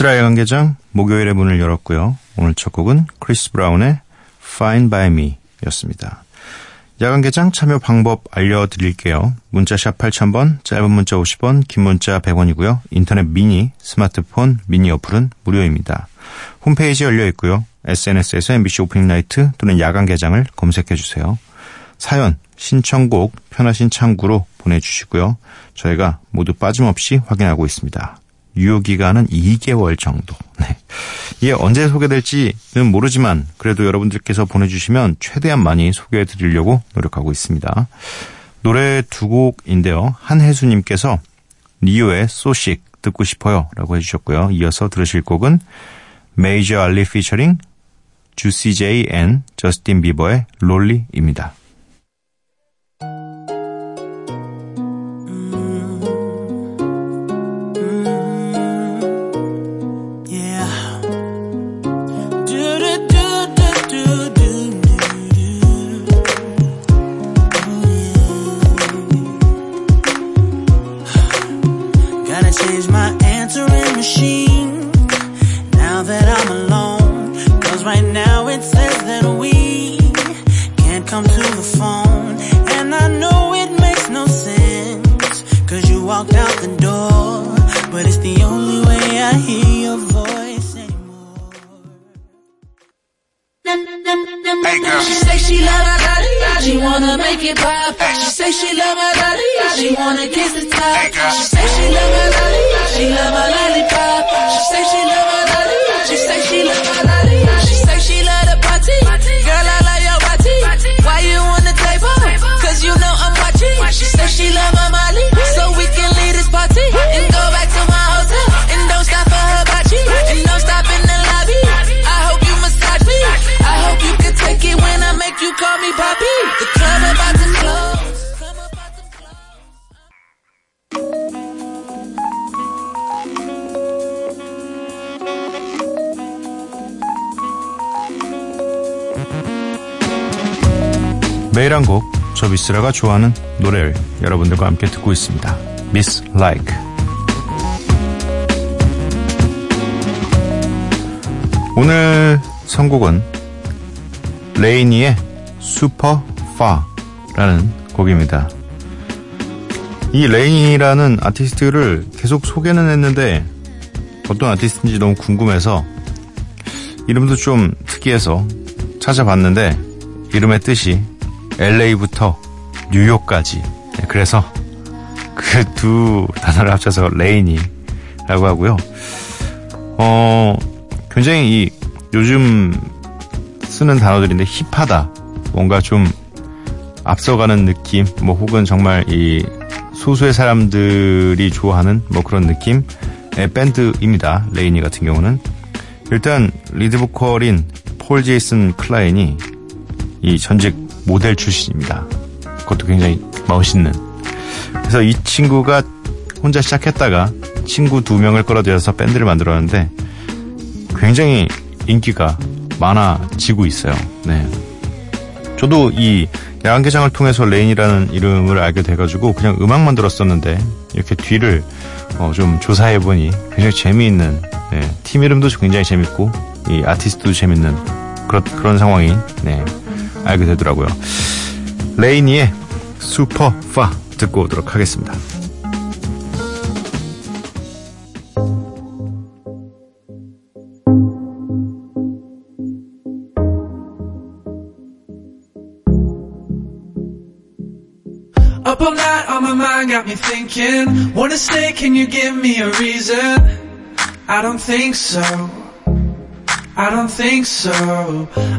야간 개장 목요일에 문을 열었고요. 오늘 첫 곡은 크리스 브라운의 Fine by Me 였습니다. 야간 개장 참여 방법 알려드릴게요. 문자 샵 8000번, 짧은 문자 50원, 긴 문자 100원이고요. 인터넷 미니, 스마트폰, 미니 어플은 무료입니다. 홈페이지 열려 있고요. SNS에서 MBC Opening Night 또는 야간 개장을 검색해 주세요. 사연, 신청곡 편하신 창구로 보내주시고요. 저희가 모두 빠짐없이 확인하고 있습니다. 유효 기간은 2개월 정도. 네. 이게 언제 소개될지는 모르지만 그래도 여러분들께서 보내주시면 최대한 많이 소개해 드리려고 노력하고 있습니다. 노래 두 곡인데요. 한혜수님께서 니요의 So Sick 듣고 싶어요 라고 해주셨고요. 이어서 들으실 곡은 메이저 알리 피처링 주시 제이 and 저스틴 비버의 Lolly입니다. Wanna make it pop. She say she love my body, she wanna kiss the top. She say she love my body, she love my lollipop. She say she 매일 한 곡, 저 미쓰라가 좋아하는 노래를 여러분들과 함께 듣고 있습니다. Miss Like. 오늘 선곡은 LANY의 Super Far라는 곡입니다. 이 LANY라는 아티스트를 계속 소개는 했는데 어떤 아티스트인지 너무 궁금해서 이름도 좀 특이해서 찾아봤는데 이름의 뜻이 LA부터 뉴욕까지. 네, 그래서 그 두 단어를 합쳐서 LANY라고 하고요. 어, 굉장히 이 요즘 쓰는 단어들인데 힙하다. 뭔가 좀 앞서가는 느낌, 뭐 혹은 정말 이 소수의 사람들이 좋아하는 뭐 그런 느낌의 밴드입니다. LANY 같은 경우는. 일단 리드 보컬인 폴 제이슨 클라인이 이 전직 모델 출신입니다. 그것도 굉장히 멋있는. 그래서 이 친구가 혼자 시작했다가 친구 두 명을 끌어들여서 밴드를 만들었는데 굉장히 인기가 많아지고 있어요. 네. 저도 이 야간개장을 통해서 LANY라는 이름을 알게 돼가지고 그냥 음악만 들었었는데 이렇게 뒤를 어, 좀 조사해보니 굉장히 재미있는 네, 팀 이름도 굉장히 재밌고 이 아티스트도 재밌는 그런, 그런 상황이 네, 알게 되더라고요. 레이니의 슈퍼파 듣고 오도록 하겠습니다. I don't think so.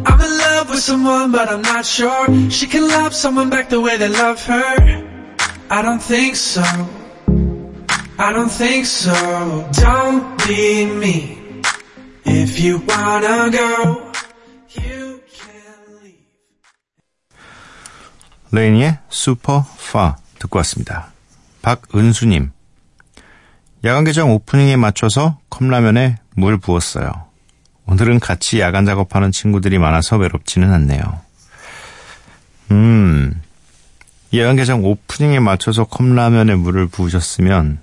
I'm in love with someone, but I'm not sure she can love someone back the way they love her. I don't think so. I don't think so. Don't be me. If you wanna go, you can leave. 레이니의 슈퍼 파 듣고 왔습니다. 박은수님. 야간 개장 오프닝에 맞춰서 컵라면에 물 부었어요. 오늘은 같이 야간 작업하는 친구들이 많아서 외롭지는 않네요. 음, 야간 개장 오프닝에 맞춰서 컵라면에 물을 부으셨으면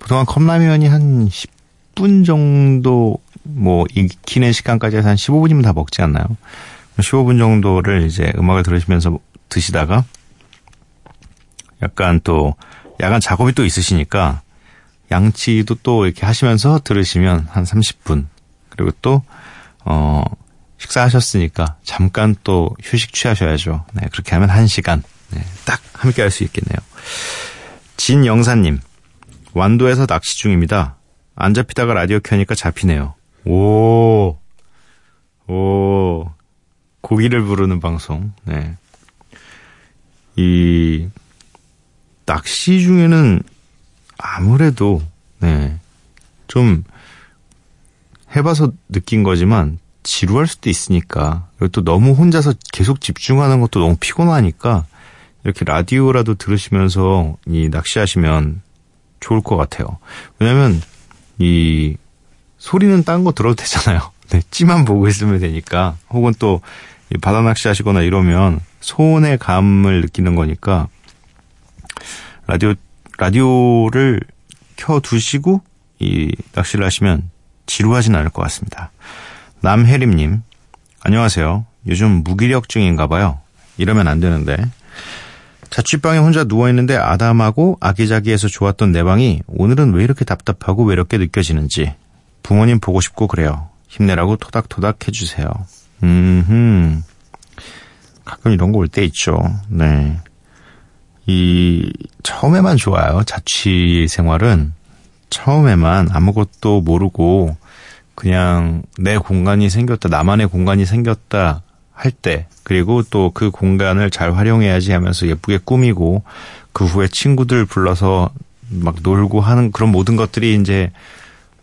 그동안 컵라면이 한 10분 정도 뭐 익히는 시간까지 해서 한 15분이면 다 먹지 않나요? 15분 정도를 이제 음악을 들으시면서 드시다가 약간 또 야간 작업이 또 있으시니까 양치도 또 이렇게 하시면서 들으시면 한 30분 그리고 또 어, 식사하셨으니까 잠깐 또 휴식 취하셔야죠. 네, 그렇게 하면 1시간 네, 딱 함께 할 수 있겠네요. 진영사님 완도에서 낚시 중입니다. 안 잡히다가 라디오 켜니까 잡히네요. 오, 오, 고기를 부르는 방송. 네. 이, 낚시 중에는 아무래도, 네, 좀, 해봐서 느낀 거지만, 지루할 수도 있으니까, 그리고 또 너무 혼자서 계속 집중하는 것도 너무 피곤하니까, 이렇게 라디오라도 들으시면서 이 낚시하시면 좋을 것 같아요. 왜냐면, 이, 소리는 딴 거 들어도 되잖아요. 네, 찌만 보고 있으면 되니까. 혹은 또, 이 바다 낚시 하시거나 이러면 소원의 감을 느끼는 거니까, 라디오, 라디오를 켜 두시고, 이 낚시를 하시면 지루하진 않을 것 같습니다. 남혜림님, 안녕하세요. 요즘 무기력증인가 봐요. 이러면 안 되는데. 자취방에 혼자 누워있는데 아담하고 아기자기해서 좋았던 내 방이 오늘은 왜 이렇게 답답하고 외롭게 느껴지는지 부모님 보고 싶고 그래요. 힘내라고 토닥토닥 해주세요. 음, 가끔 이런 거 올 때 있죠. 네. 이, 처음에만 좋아요. 자취 생활은. 처음에만 아무것도 모르고 그냥 내 공간이 생겼다, 나만의 공간이 생겼다 할 때, 그리고 또 그 공간을 잘 활용해야지 하면서 예쁘게 꾸미고 그 후에 친구들 불러서 막 놀고 하는 그런 모든 것들이 이제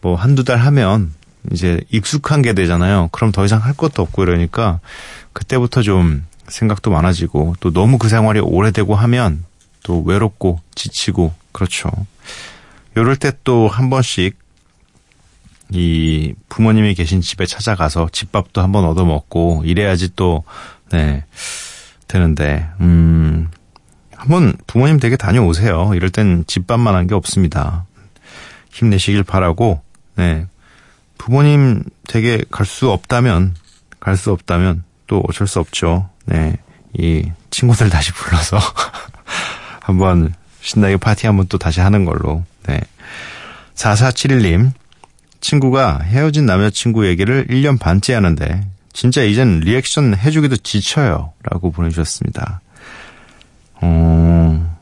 뭐 한두 달 하면 이제 익숙한 게 되잖아요. 그럼 더 이상 할 것도 없고 이러니까 그때부터 좀 생각도 많아지고 또 너무 그 생활이 오래되고 하면 또 외롭고 지치고 그렇죠. 요럴 때 또 한 번씩 이 부모님이 계신 집에 찾아가서 집밥도 한번 얻어 먹고 이래야지 또, 네, 되는데, 음, 한번 부모님 댁에 다녀오세요. 이럴 땐 집밥만 한 게 없습니다. 힘내시길 바라고, 네, 부모님 댁에 갈 수 없다면, 갈 수 없다면 또 어쩔 수 없죠. 네, 이 친구들 다시 불러서 한번 신나게 파티 한번 또 다시 하는 걸로, 네. 4471님, 친구가 헤어진 남자친구 얘기를 1년 반째 하는데 진짜 이젠 리액션 해주기도 지쳐요. 라고 보내주셨습니다. 어,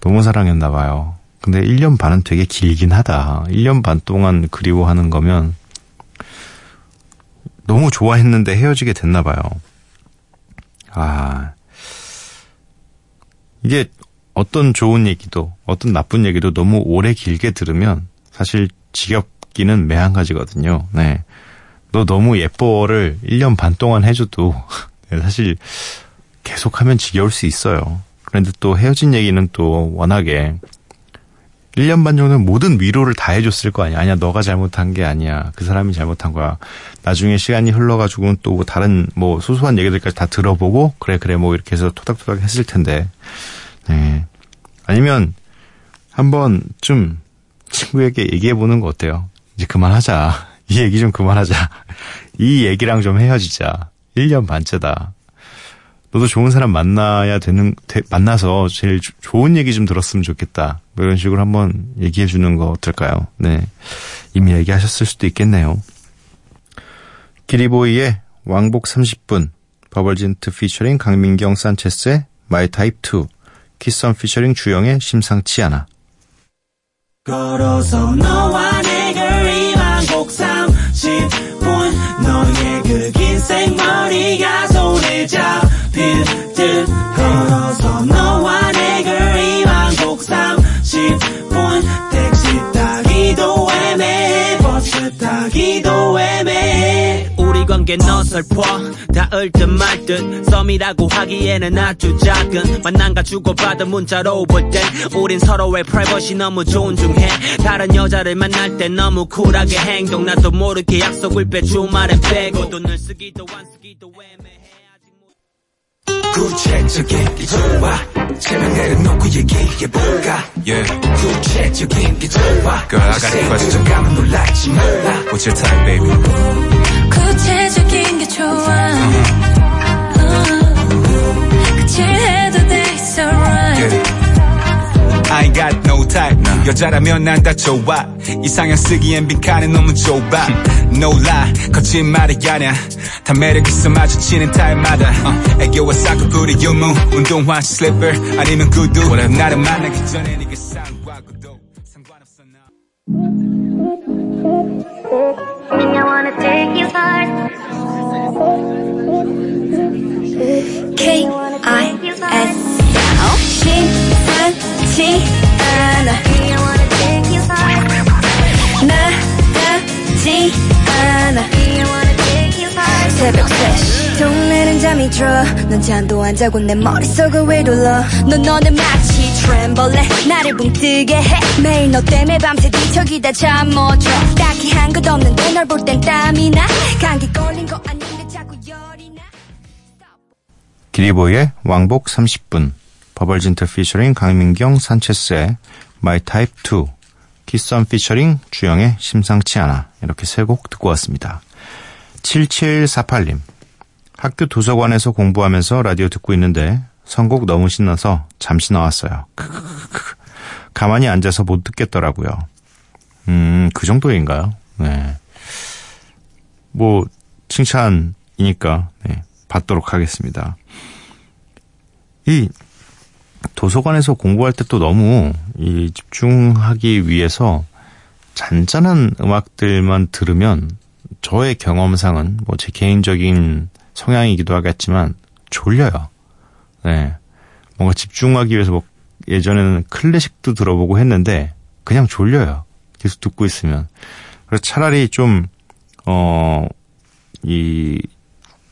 너무 사랑했나 봐요. 근데 1년 반은 되게 길긴 하다. 1년 반 동안 그리워하는 거면 너무 좋아했는데 헤어지게 됐나 봐요. 아, 이게 어떤 좋은 얘기도 어떤 나쁜 얘기도 너무 오래 길게 들으면 사실 지겹기는 매한가지거든요. 네. 너 너무 예뻐를 1년 반 동안 해줘도 사실 계속하면 지겨울 수 있어요. 그런데 또 헤어진 얘기는 또 워낙에 1년 반 정도는 모든 위로를 다 해줬을 거 아니야. 아니야, 너가 잘못한 게 아니야. 그 사람이 잘못한 거야. 나중에 시간이 흘러가지고는 또 다른 뭐 소소한 얘기들까지 다 들어보고 그래 그래 뭐 이렇게 해서 토닥토닥 했을 텐데. 네. 아니면 한번 좀 친구에게 얘기해 보는 거 어때요? 이제 그만하자. 이 얘기 좀 그만하자. 이 얘기랑 좀 헤어지자. 1년 반째다. 너도 좋은 사람 만나야 되는, 되, 만나서 제일 조, 좋은 얘기 좀 들었으면 좋겠다. 뭐 이런 식으로 한번 얘기해 주는 거 어떨까요? 네. 이미 얘기하셨을 수도 있겠네요. 기리보이의 왕복 30분, 버벌진트 피처링 강민경 산체스의 My Type 2, 키썸 피처링 주영의 심상치 않아. 걸어서 너와 내 거리만 곡 30분 너의 그 긴 생머리가 손에 잡힐 듯 걸어서 너와 내 거리만 곡 30분 우리 관계는 어설퍼. 닿을 듯 말 듯 썸이라고 하기에는 아주 작은 만남과 주고받은 문자로 볼 땐 우린 서로의 프라이버시 너무 존중해. 다른 여자를 만날 때 너무 쿨하게 행동. 나도 모르게 약속을 빼 주말엔 빼고 돈을 쓰기도 안 쓰기도 애매해. 못 구체적인 게 좋아 제발 내려놓고 얘기해 볼까? 구체적인 게 좋아 Girl, I got a question. 감은 놀라지 말라. What's your type, baby? 구체적인 게 좋아 어. I got no type. 여자라면 난 다 좋아. 이상형 쓰기엔 빈칸은 너무 좁아. No lie, 거짓말이 아냐. 다 매력 있어 마주치는 타입마다. 어, 애교와 쌍꺼풀이 유무. 운동화 슬리퍼 아니면 구두. 나를 만나기 전에 네가 상 I wanna take you far. K I S 심상치 않아 I wanna take you far. 나답지 않아 I wanna take you far. 새벽 3시 동네는 잠이 들어. 넌 잠도 안 자고 내 머릿속을 휘둘러. 넌 너는 마치 트램벌레. 나를 붕뜨게 해. 매일 너 때문에 밤새 뒤척이다 잠 못자 딱히 한것 없는데 널 볼 땐 땀이 나. 감기 걸린 거 아닌데 자꾸 열이 나. 기리보이의 왕복 30분, 버벌진트 피처링 강민경 산체스의 My Type 2, 키썸 피처링 주영의 심상치 않아. 이렇게 세 곡 듣고 왔습니다. 7748님 학교 도서관에서 공부하면서 라디오 듣고 있는데 선곡 너무 신나서 잠시 나왔어요. 크크크크. 가만히 앉아서 못 듣겠더라고요. 음, 그 정도인가요? 네. 뭐, 칭찬이니까, 네, 받도록 하겠습니다. 이 도서관에서 공부할 때 또 너무 이 집중하기 위해서 잔잔한 음악들만 들으면 저의 경험상은 뭐 제 개인적인 성향이기도 하겠지만 졸려요. 네. 뭔가 집중하기 위해서 뭐 예전에는 클래식도 들어보고 했는데 그냥 졸려요. 계속 듣고 있으면. 그래서 차라리 좀, 어, 이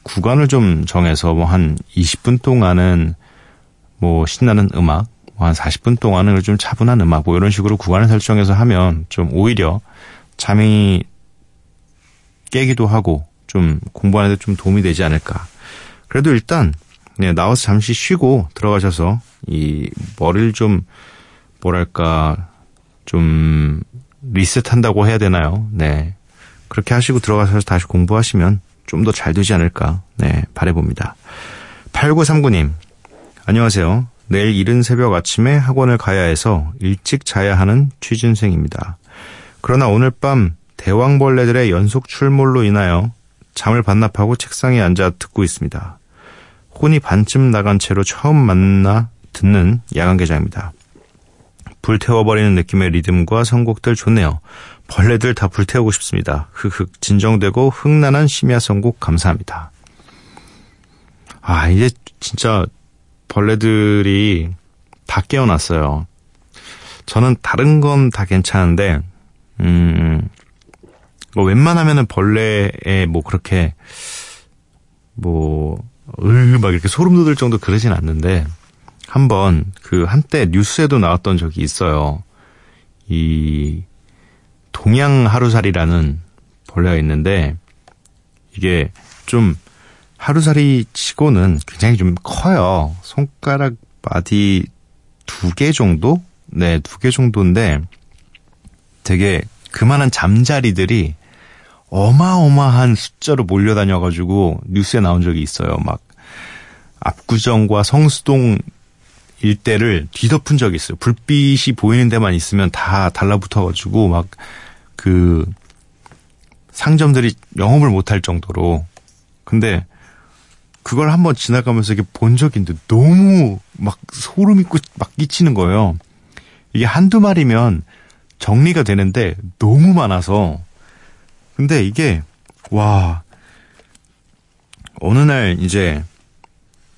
구간을 좀 정해서 뭐 한 20분 동안은 뭐 신나는 음악, 뭐 한 40분 동안은 좀 차분한 음악, 뭐 이런 식으로 구간을 설정해서 하면 좀 오히려 잠이 깨기도 하고 좀 공부하는 데 좀 도움이 되지 않을까. 그래도 일단 네, 나와서 잠시 쉬고 들어가셔서 이 머리를 좀 뭐랄까 좀 리셋한다고 해야 되나요? 네. 그렇게 하시고 들어가서 다시 공부하시면 좀 더 잘 되지 않을까. 네, 바래봅니다. 8939님. 안녕하세요. 내일 이른 새벽 아침에 학원을 가야 해서 일찍 자야 하는 취준생입니다. 그러나 오늘 밤 대왕벌레들의 연속 출몰로 인하여 잠을 반납하고 책상에 앉아 듣고 있습니다. 혼이 반쯤 나간 채로 처음 만나 듣는 야간 개장입니다. 불태워버리는 느낌의 리듬과 선곡들 좋네요. 벌레들 다 불태우고 싶습니다. 흑흑 진정되고 흥난한 심야 선곡 감사합니다. 아 이제 진짜 벌레들이 다 깨어났어요. 저는 다른 건 다 괜찮은데 음, 뭐 웬만하면은 벌레에 뭐 그렇게 뭐, 으, 막 이렇게 소름 돋을 정도 그러진 않는데, 한번 그 한때 뉴스에도 나왔던 적이 있어요. 이, 동양 하루살이라는 벌레가 있는데, 이게 좀 하루살이 치고는 굉장히 좀 커요. 손가락 마디 두 개 정도? 네, 두 개 정도인데, 되게 그만한 잠자리들이 어마어마한 숫자로 몰려다녀가지고 뉴스에 나온 적이 있어요. 막 압구정과 성수동 일대를 뒤덮은 적이 있어요. 불빛이 보이는 데만 있으면 다 달라붙어가지고 막 그 상점들이 영업을 못할 정도로. 근데 그걸 한번 지나가면서 이렇게 본 있는데 너무 막 소름이 끼- 막 끼치는 거예요. 이게 한두 마리면 정리가 되는데 너무 많아서 근데 이게 와 어느 날 이제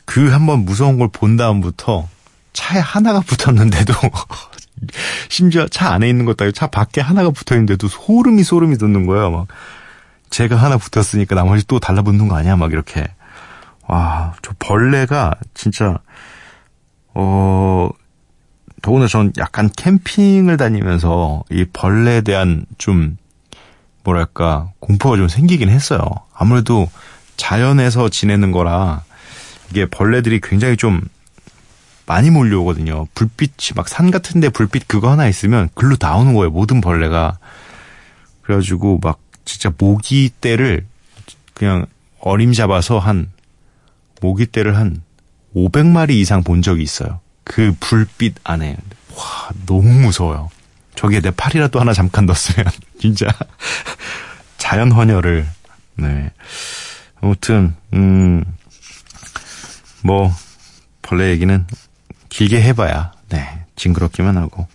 그 한번 무서운 걸 본 다음부터 차에 하나가 붙었는데도 심지어 차 안에 있는 것도 아니고 차 밖에 하나가 붙어 있는데도 소름이 소름이 돋는 거예요. 막 제가 하나 붙었으니까 나머지 또 달라붙는 거 아니야? 막 이렇게. 와, 저 벌레가 진짜 어 더구나 전 약간 캠핑을 다니면서 이 벌레에 대한 좀 뭐랄까 공포가 좀 생기긴 했어요. 아무래도 자연에서 지내는 거라 이게 벌레들이 굉장히 좀 많이 몰려오거든요. 불빛이 막 산 같은데 불빛 그거 하나 있으면 글로 나오는 거예요. 모든 벌레가. 그래가지고 막 진짜 모기떼를 그냥 어림 잡아서 한 모기떼를 한 500마리 이상 본 적이 있어요. 그 불빛 안에. 와, 너무 무서워요. 저기에 내 팔이라도 하나 잠깐 넣었으면. 진짜. 자연 헌혈을. 네. 아무튼 음. 뭐 벌레 얘기는 길게 해봐야 네 징그럽기만 하고.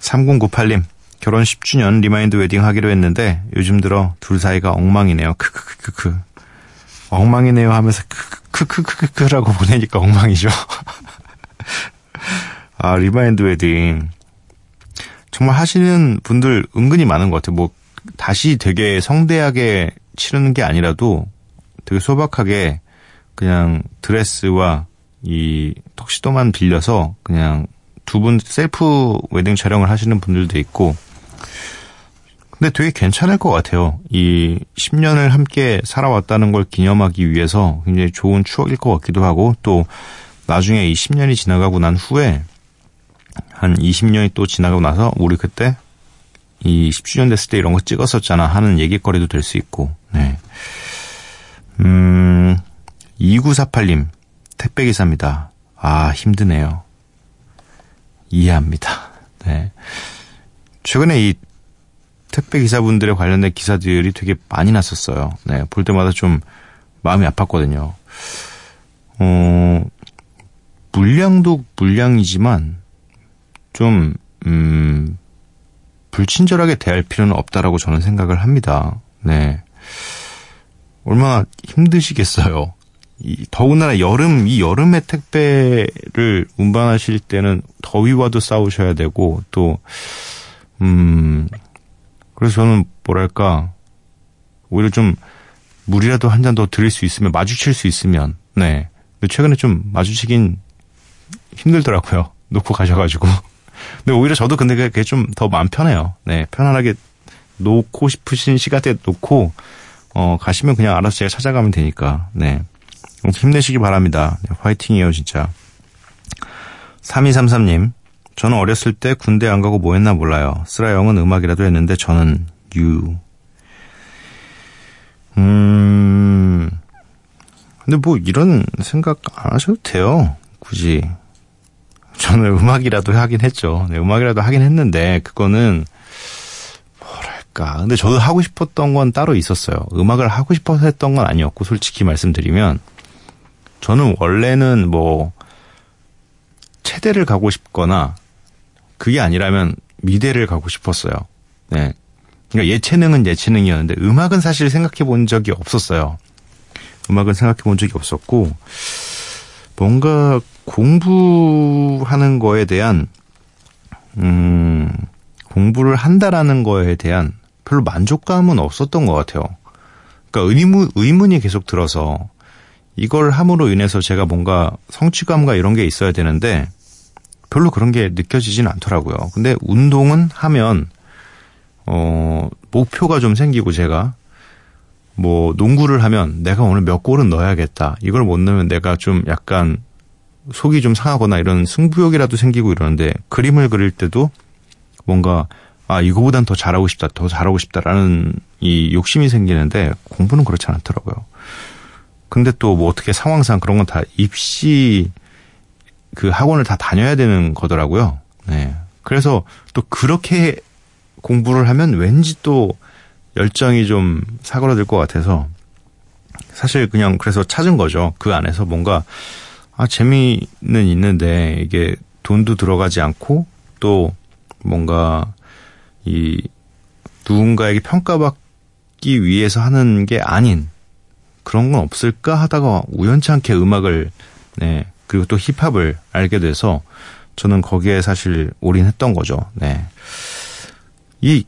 3098님 결혼 10주년 리마인드 웨딩 하기로 했는데 요즘 들어 둘 사이가 엉망이네요. 크크크크크. 엉망이네요 하면서 크크크크크라고 보내니까 엉망이죠. 아 리마인드 웨딩 정말 하시는 분들 은근히 많은 것 같아요 뭐 다시 되게 성대하게 치르는 게 아니라도 되게 소박하게 그냥 드레스와 이 턱시도만 빌려서 그냥 두 분 셀프 웨딩 촬영을 하시는 분들도 있고 근데 되게 괜찮을 것 같아요. 이 10년을 함께 살아왔다는 걸 기념하기 위해서 굉장히 좋은 추억일 것 같기도 하고 또 나중에 이 10년이 지나가고 난 후에 한 20년이 또 지나가고 나서 우리 그때 이 10주년 됐을 때 이런 거 찍었었잖아 하는 얘기거리도 될 수 있고 네. 음 2948님 택배기사입니다. 아 힘드네요. 이해합니다. 네. 최근에 이 택배 기사분들에 관련된 기사들이 되게 많이 났었어요. 네, 볼 때마다 좀 마음이 아팠거든요. 어, 물량도 물량이지만 좀, 음, 불친절하게 대할 필요는 없다라고 저는 생각을 합니다. 네. 얼마나 힘드시겠어요. 이, 더군다나 여름, 이 여름에 택배를 운반하실 때는 더위와도 싸우셔야 되고, 또, 음, 그래서 저는 뭐랄까, 오히려 좀 물이라도 한 잔 더 드릴 수 있으면, 마주칠 수 있으면, 네. 근데 최근에 좀 마주치긴 힘들더라고요. 놓고 가셔가지고. 근데 오히려 저도 근데 그게 좀 더 마음 편해요. 네. 편안하게 놓고 싶으신 시간대에 놓고, 어, 가시면 그냥 알아서 제가 찾아가면 되니까, 네. 힘내시기 바랍니다. 네, 화이팅이에요, 진짜. 3233님, 저는 어렸을 때 군대 안 가고 뭐 했나 몰라요. 쓰라 영은 음악이라도 했는데 저는 유. 음, 근데 뭐 이런 생각 안 하셔도 돼요. 굳이. 저는 음악이라도 하긴 했죠. 네, 음악이라도 하긴 했는데 그거는 뭐랄까. 근데 저도 하고 싶었던 건 따로 있었어요. 음악을 하고 싶어서 했던 건 아니었고 솔직히 말씀드리면 저는 원래는 뭐 체대를 가고 싶거나 그게 아니라면 미대를 가고 싶었어요. 네. 그러니까 예체능은 예체능이었는데 음악은 사실 생각해 본 적이 없었어요. 음악은 생각해 본 적이 없었고 뭔가 공부하는 거에 대한 음 공부를 한다라는 거에 대한 별로 만족감은 없었던 것 같아요. 그러니까 의문, 의문이 계속 들어서 이걸 함으로 인해서 제가 뭔가 성취감과 이런 게 있어야 되는데 별로 그런 게 느껴지진 않더라고요. 근데 운동은 하면 어 목표가 좀 생기고 제가 뭐 농구를 하면 내가 오늘 몇 골은 넣어야겠다. 이걸 못 넣으면 내가 좀 약간 속이 좀 상하거나 이런 승부욕이라도 생기고 이러는데 그림을 그릴 때도 뭔가 아 이거보단 더 잘하고 싶다, 더 잘하고 싶다라는 이 욕심이 생기는데 공부는 그렇지 않더라고요. 근데 또 뭐 어떻게 상황상 그런 건 다 입시 그 학원을 다 다녀야 되는 거더라고요. 네. 그래서 또 그렇게 공부를 하면 왠지 또 열정이 좀 사그러들 것 같아서 사실 그냥 그래서 찾은 거죠. 그 안에서 뭔가 아 재미는 있는데 이게 돈도 들어가지 않고 또 뭔가 이 누군가에게 평가받기 위해서 하는 게 아닌 그런 건 없을까 하다가 우연치 않게 음악을 네 그리고 또 힙합을 알게 돼서 저는 거기에 사실 올인했던 거죠. 네. 이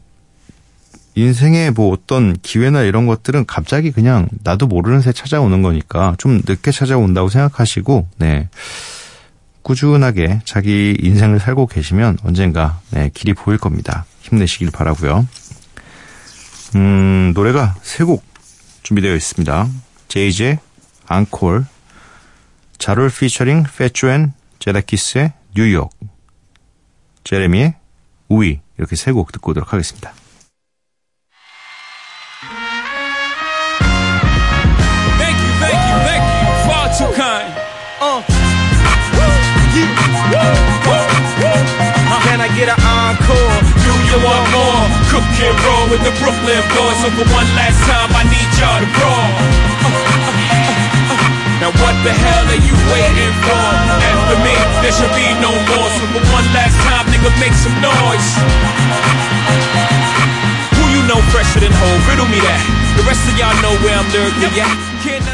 인생의 뭐 어떤 기회나 이런 것들은 갑자기 그냥 나도 모르는 새 찾아오는 거니까 좀 늦게 찾아온다고 생각하시고 네. 꾸준하게 자기 인생을 살고 계시면 언젠가 네, 길이 보일 겁니다. 힘내시길 바라고요. 음, 노래가 세 곡 준비되어 있습니다. 제이제 앙콜, 자롤 피처링 페츄앤 제다키스의 뉴욕, 제레미의 우위 이렇게 세 곡 듣고 오도록 하겠습니다. Too kind. Uh. Can I get an encore? Do you want more? Cook and roll with the Brooklyn boys. So for one last time, I need y'all to brawl. Now what the hell are you waiting for? After me, there should be no more. So for one last time, nigga, make some noise. Who you know fresher than whole? Riddle me that. The rest of y'all know where I'm lurking at.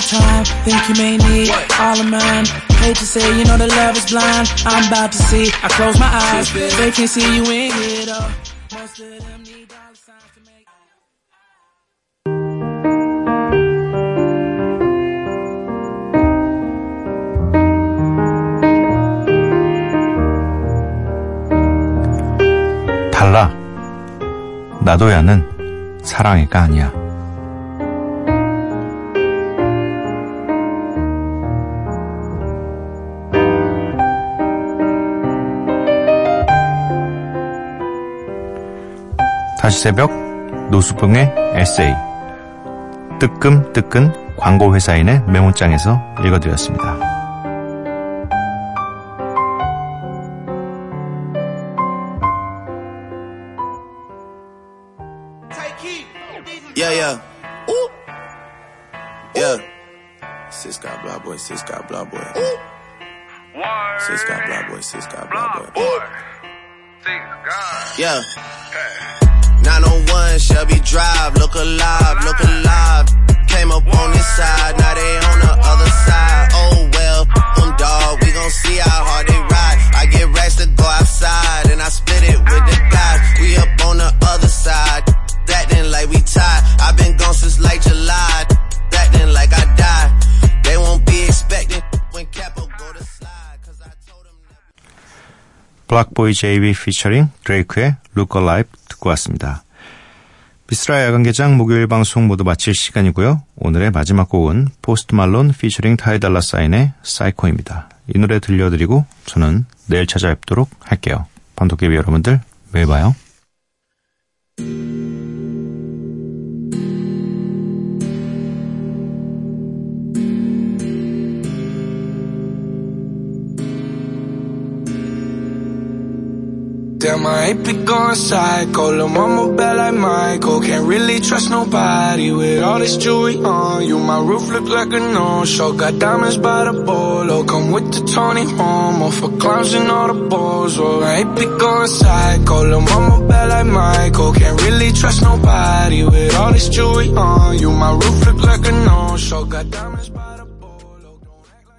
time, think you may need all of mine. Hate to say, you know the love is blind. I'm about to see. I close my eyes, they can see you in it. Oh. Most of them need dollar signs to make. 달라. 나도야는 사랑이가 아니야. 다시 새벽 노수봉의 에세이 뜨끔뜨끈 광고회사인의 메모장에서 읽어드렸습니다. Yeah, yeah. Ooh. Yeah. Sis got blah boy, sis got blah boy. Sis got blah boy, sis got blah boy. Yeah. 901 Shelby Drive, look alive, look alive. Came up on this side, now they on the other side. Oh well, them dog, we gon' see how hard they ride. I get racks to go outside, and I split it with the guys. We up on the other side, acting like we tied. i been gone since like July, acting like I died. They won't be expecting when Capo go to slide, cause I told them. BlocBoy JB featuring Drake의 Look Alive 듣고 왔습니다. 미쓰라 야간개장 목요일 방송 모두 마칠 시간이고요. 오늘의 마지막 곡은 Post Malone featuring Ty Dolla $ign의 Psycho입니다. 이 노래 들려드리고 저는 내일 찾아뵙도록 할게요. 밤도깨비 여러분들 매일 봐요. Damn, I ain't be going psycho. Lil' mama bad like Michael. Can't really trust nobody with all this jewelry on you. My roof look like a no-show. Got diamonds by the bolo. Come with the Tony Homo for clowns and all the balls. Oh, I ain't be going psycho. Lil' mama bad like Michael. Can't really trust nobody with all this jewelry on you. My roof look like a no-show. Got diamonds